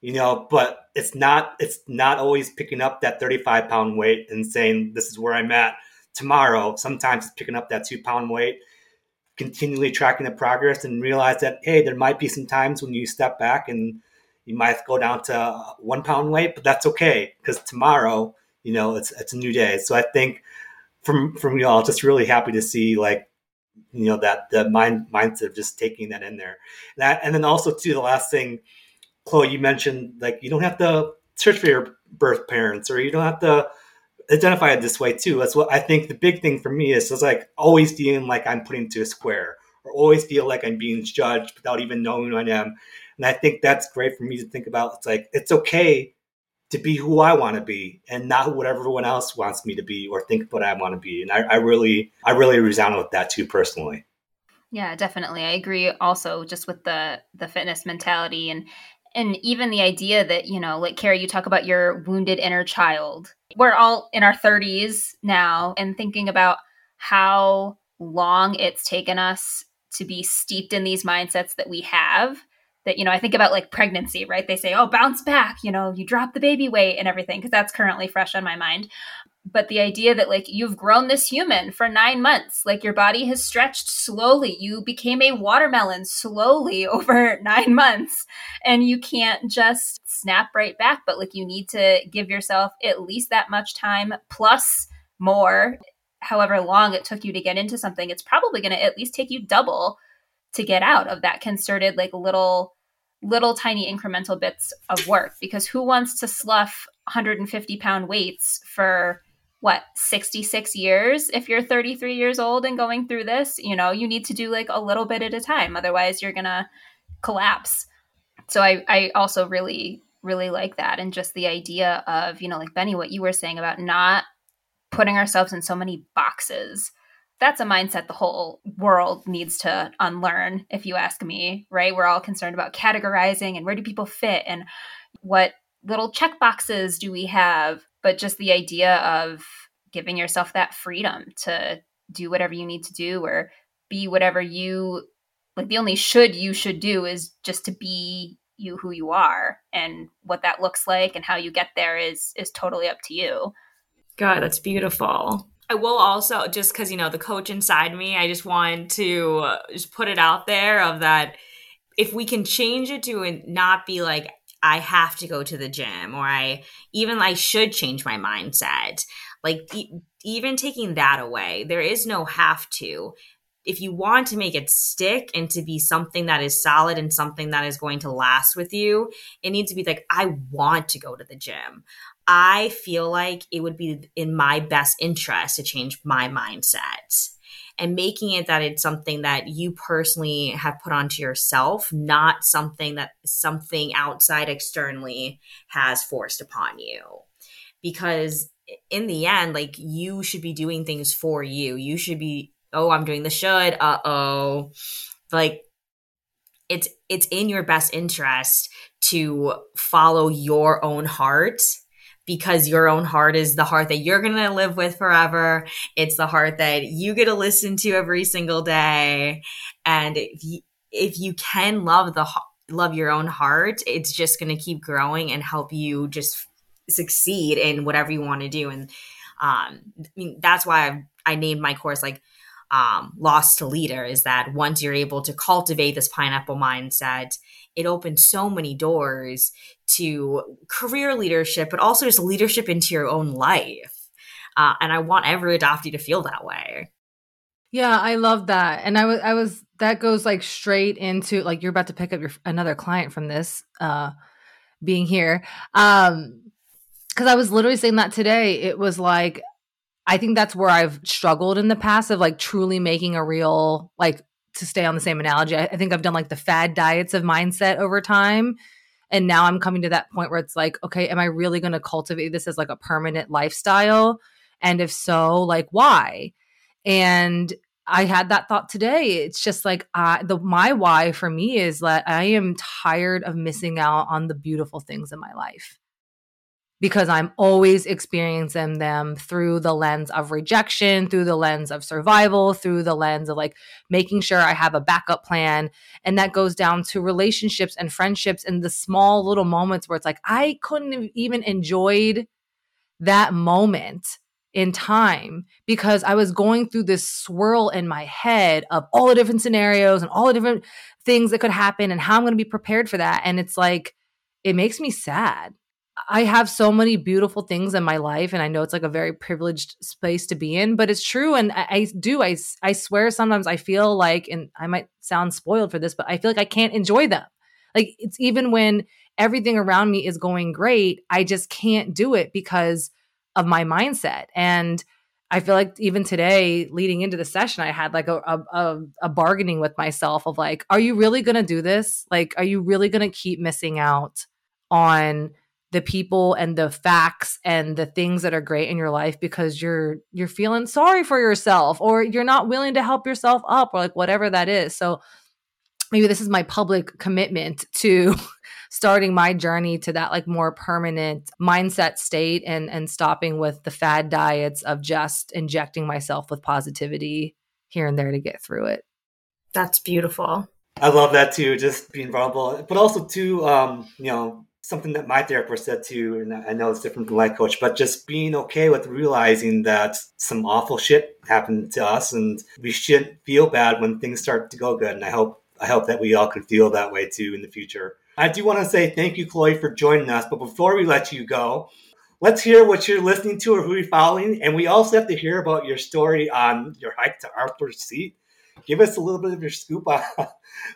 you know, but it's not it's not always picking up that 35 pound weight and saying this is where I'm at tomorrow. Sometimes it's picking up that two pound weight, continually tracking the progress and realize that hey, there might be some times when you step back and you might go down to one pound weight, but that's okay because tomorrow, you know, it's it's a new day. So I think from from y'all, just really happy to see like you know that the mind mindset of just taking that in there. That and then also too the last thing, Chloe, you mentioned like you don't have to search for your birth parents or you don't have to identify it this way too. That's what I think the big thing for me is is like always feeling like I'm put into a square or always feel like I'm being judged without even knowing who I am. And I think that's great for me to think about. It's like it's okay to be who I want to be and not what everyone else wants me to be or think what I want to be. And I, I really, I really resound with that too personally. Yeah, definitely. I agree also just with the the fitness mentality and and even the idea that, you know, like Kara, you talk about your wounded inner child. We're all in our 30s now and thinking about how long it's taken us to be steeped in these mindsets that we have. That, you know, I think about like pregnancy, right? They say, oh, bounce back, you know, you drop the baby weight and everything, because that's currently fresh on my mind. But the idea that like you've grown this human for nine months like your body has stretched slowly. You became a watermelon slowly over nine months and you can't just snap right back but like you need to give yourself at least that much time plus more however long it took you to get into something. It's probably going to at least take you double to get out of that concerted like little little tiny incremental bits of work because who wants to slough 150 pound weights for what 66 years if you're 33 years old and going through this? You know you need to do like a little bit at a time otherwise you're gonna collapse. So i i also really really like that and just the idea of you know like benny what you were saying about not putting ourselves in so many boxes that's a mindset the whole world needs to unlearn if you ask me right? We're all concerned about categorizing and where do people fit and what little check boxes do we have but just the idea of giving yourself that freedom to do whatever you need to do or be whatever you like the only should you should do is just to be you who you are. And what that looks like and how you get there is is totally up to you. God, that's beautiful. I will also just because you know the coach inside me, I just want to uh, just put it out there of that if we can change it to not be like I have to go to the gym or I even I should change my mindset. Like e- even taking that away, there is no have to. If you want to make it stick and to be something that is solid and something that is going to last with you, it needs to be like I want to go to the gym I feel like it would be in my best interest to change my mindset and making it that it's something that you personally have put onto yourself, not something that something outside externally has forced upon you. Because in the end, like you should be doing things for you. You should be, oh, I'm doing the should, uh oh. Like it's it's in your best interest to follow your own heart because your own heart is the heart that you're going to live with forever. It's the heart that you get to listen to every single day. And if you, if you can love the love your own heart, it's just going to keep growing and help you just succeed in whatever you want to do. And um, I mean, that's why I've, I named my course like um, Lost to Leader is that once you're able to cultivate this pineapple mindset, it opened so many doors to career leadership, but also just leadership into your own life. Uh, and I want every adoptee to feel that way. Yeah, I love that. And I was, I was, that goes like straight into like you're about to pick up your another client from this uh being here. Um because I was literally saying that today. It was like I think that's where I've struggled in the past of like truly making a real like to stay on the same analogy. I, I think I've done like the fad diets of mindset over time. And now I'm coming to that point where it's like, okay, am I really going to cultivate this as like a permanent lifestyle? And if so, like why? And I had that thought today. It's just like the my why for me is that I am tired of missing out on the beautiful things in my life because I'm always experiencing them through the lens of rejection, through the lens of survival, through the lens of like making sure I have a backup plan. And that goes down to relationships and friendships and the small little moments where it's like, I couldn't have even enjoyed that moment in time because I was going through this swirl in my head of all the different scenarios and all the different things that could happen and how I'm going to be prepared for that. And it's like, it makes me sad I have so many beautiful things in my life, and I know it's like a very privileged space to be in, but it's true. And I, I, do, I, I swear sometimes I feel like, and I might sound spoiled for this, but I feel like I can't enjoy them. Like it's even when everything around me is going great, I just can't do it because of my mindset. And I feel like even today, leading into the session, I had like a, a, a bargaining with myself of like, are you really going to do this? Like, are you really going to keep missing out on the people and the facts and the things that are great in your life because you're you're feeling sorry for yourself or you're not willing to help yourself up or like whatever that is. So maybe this is my public commitment to starting my journey to that like more permanent mindset state and and stopping with the fad diets of just injecting myself with positivity here and there to get through it. That's beautiful. I love that too, just being vulnerable, but also too, um, you know, something that my therapist said too, and I know it's different from life coach, but just being okay with realizing that some awful shit happened to us, and we shouldn't feel bad when things start to go good. And I hope I hope that we all can feel that way too in the future. I do want to say thank you, Chloe, for joining us. But before we let you go, let's hear what you're listening to or who you're following, and we also have to hear about your story on your hike to Arthur's Seat give us a little bit of your scoop on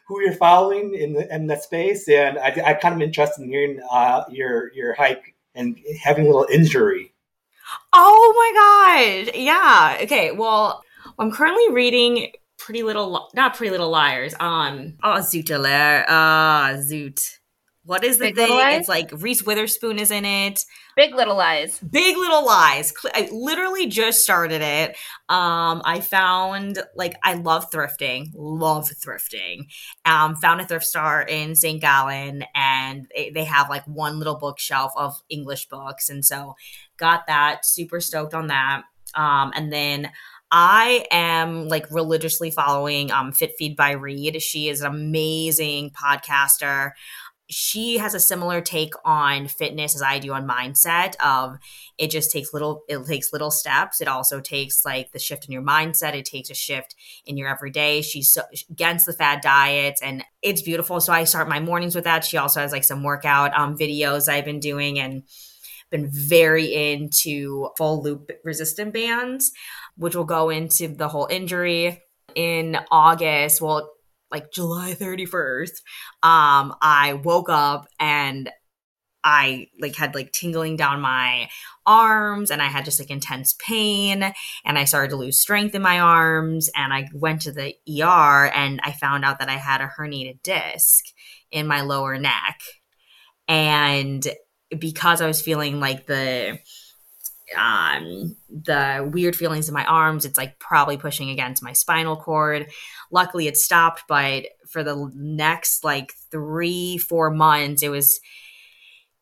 who you're following in the, in that space. And I, I kind of interested in hearing uh, your your hike and having a little injury. Oh my god! Yeah. Okay. Well, I'm currently reading Pretty Little, not Pretty Little Liars. Um. Oh, Zoot Ah, Zoot. What is the Big thing? It's like Reese Witherspoon is in it. Big Little Lies. Big Little Lies. I literally just started it. Um, I found like I love thrifting, love thrifting. Um, found a thrift store in St. Gallen, and they, they have like one little bookshelf of English books, and so got that. Super stoked on that. Um, and then I am like religiously following um, Fit Feed by Reed. She is an amazing podcaster she has a similar take on fitness as I do on mindset of it just takes little it takes little steps. It also takes like the shift in your mindset. It takes a shift in your everyday. She's so, against the fad diets and it's beautiful. So I start my mornings with that. She also has like some workout um, videos I've been doing and been very into full loop resistant bands which will go into the whole injury in August. Well like July 31st, um, I woke up and I like had like tingling down my arms and I had just like intense pain and I started to lose strength in my arms and I went to the ER and I found out that I had a herniated disc in my lower neck. And because I was feeling like the um the weird feelings in my arms. It's like probably pushing against my spinal cord. Luckily it stopped but for the next like 3 4 months it was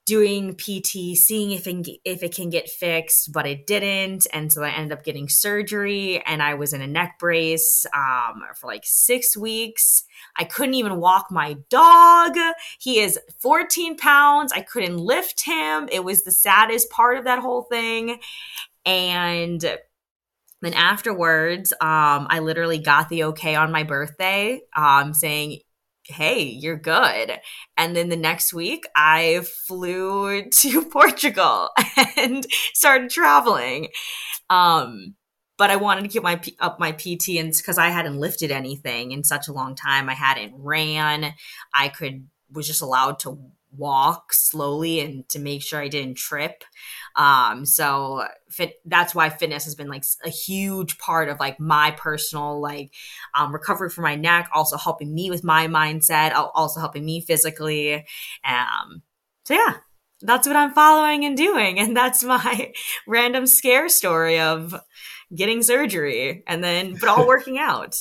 doing PT, seeing if it, if it can get fixed, but it didn't. And so I ended up getting surgery and I was in a neck brace um, for like six weeks. I couldn't even walk my dog. He is 14 pounds. I couldn't lift him. It was the saddest part of that whole thing. And then afterwards, um, I literally got the okay on my birthday um, saying, hey, you're good. And then the next week, I flew to Portugal and started traveling. Um, but I wanted to keep my up my PT and because I hadn't lifted anything in such a long time. I hadn't ran. I could was just allowed to walk slowly and to make sure I didn't trip. Um, so fit, that's why fitness has been like a huge part of like my personal like um, recovery for my neck, also helping me with my mindset, also helping me physically. Um, so yeah, that's what I'm following and doing, and that's my random scare story of getting surgery and then but all working out.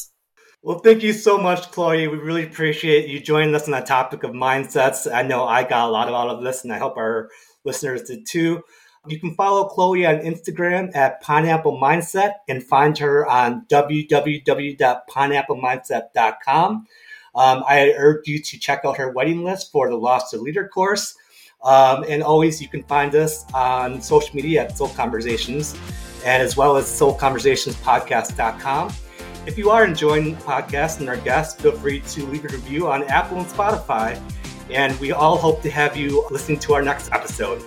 Well, thank you so much, Chloe. We really appreciate you joining us on the topic of mindsets. I know I got a lot out of this, and I hope our listeners did too. You can follow Chloe on Instagram at Pineapple Mindset and find her on www.pineapplemindset.com. Um, I urge you to check out her waiting list for the Lost to Leader course. Um, and always, you can find us on social media at Soul Conversations and as well as soulconversationspodcast.com. If you are enjoying the podcast and our guests, feel free to leave a review on Apple and Spotify. And we all hope to have you listening to our next episode.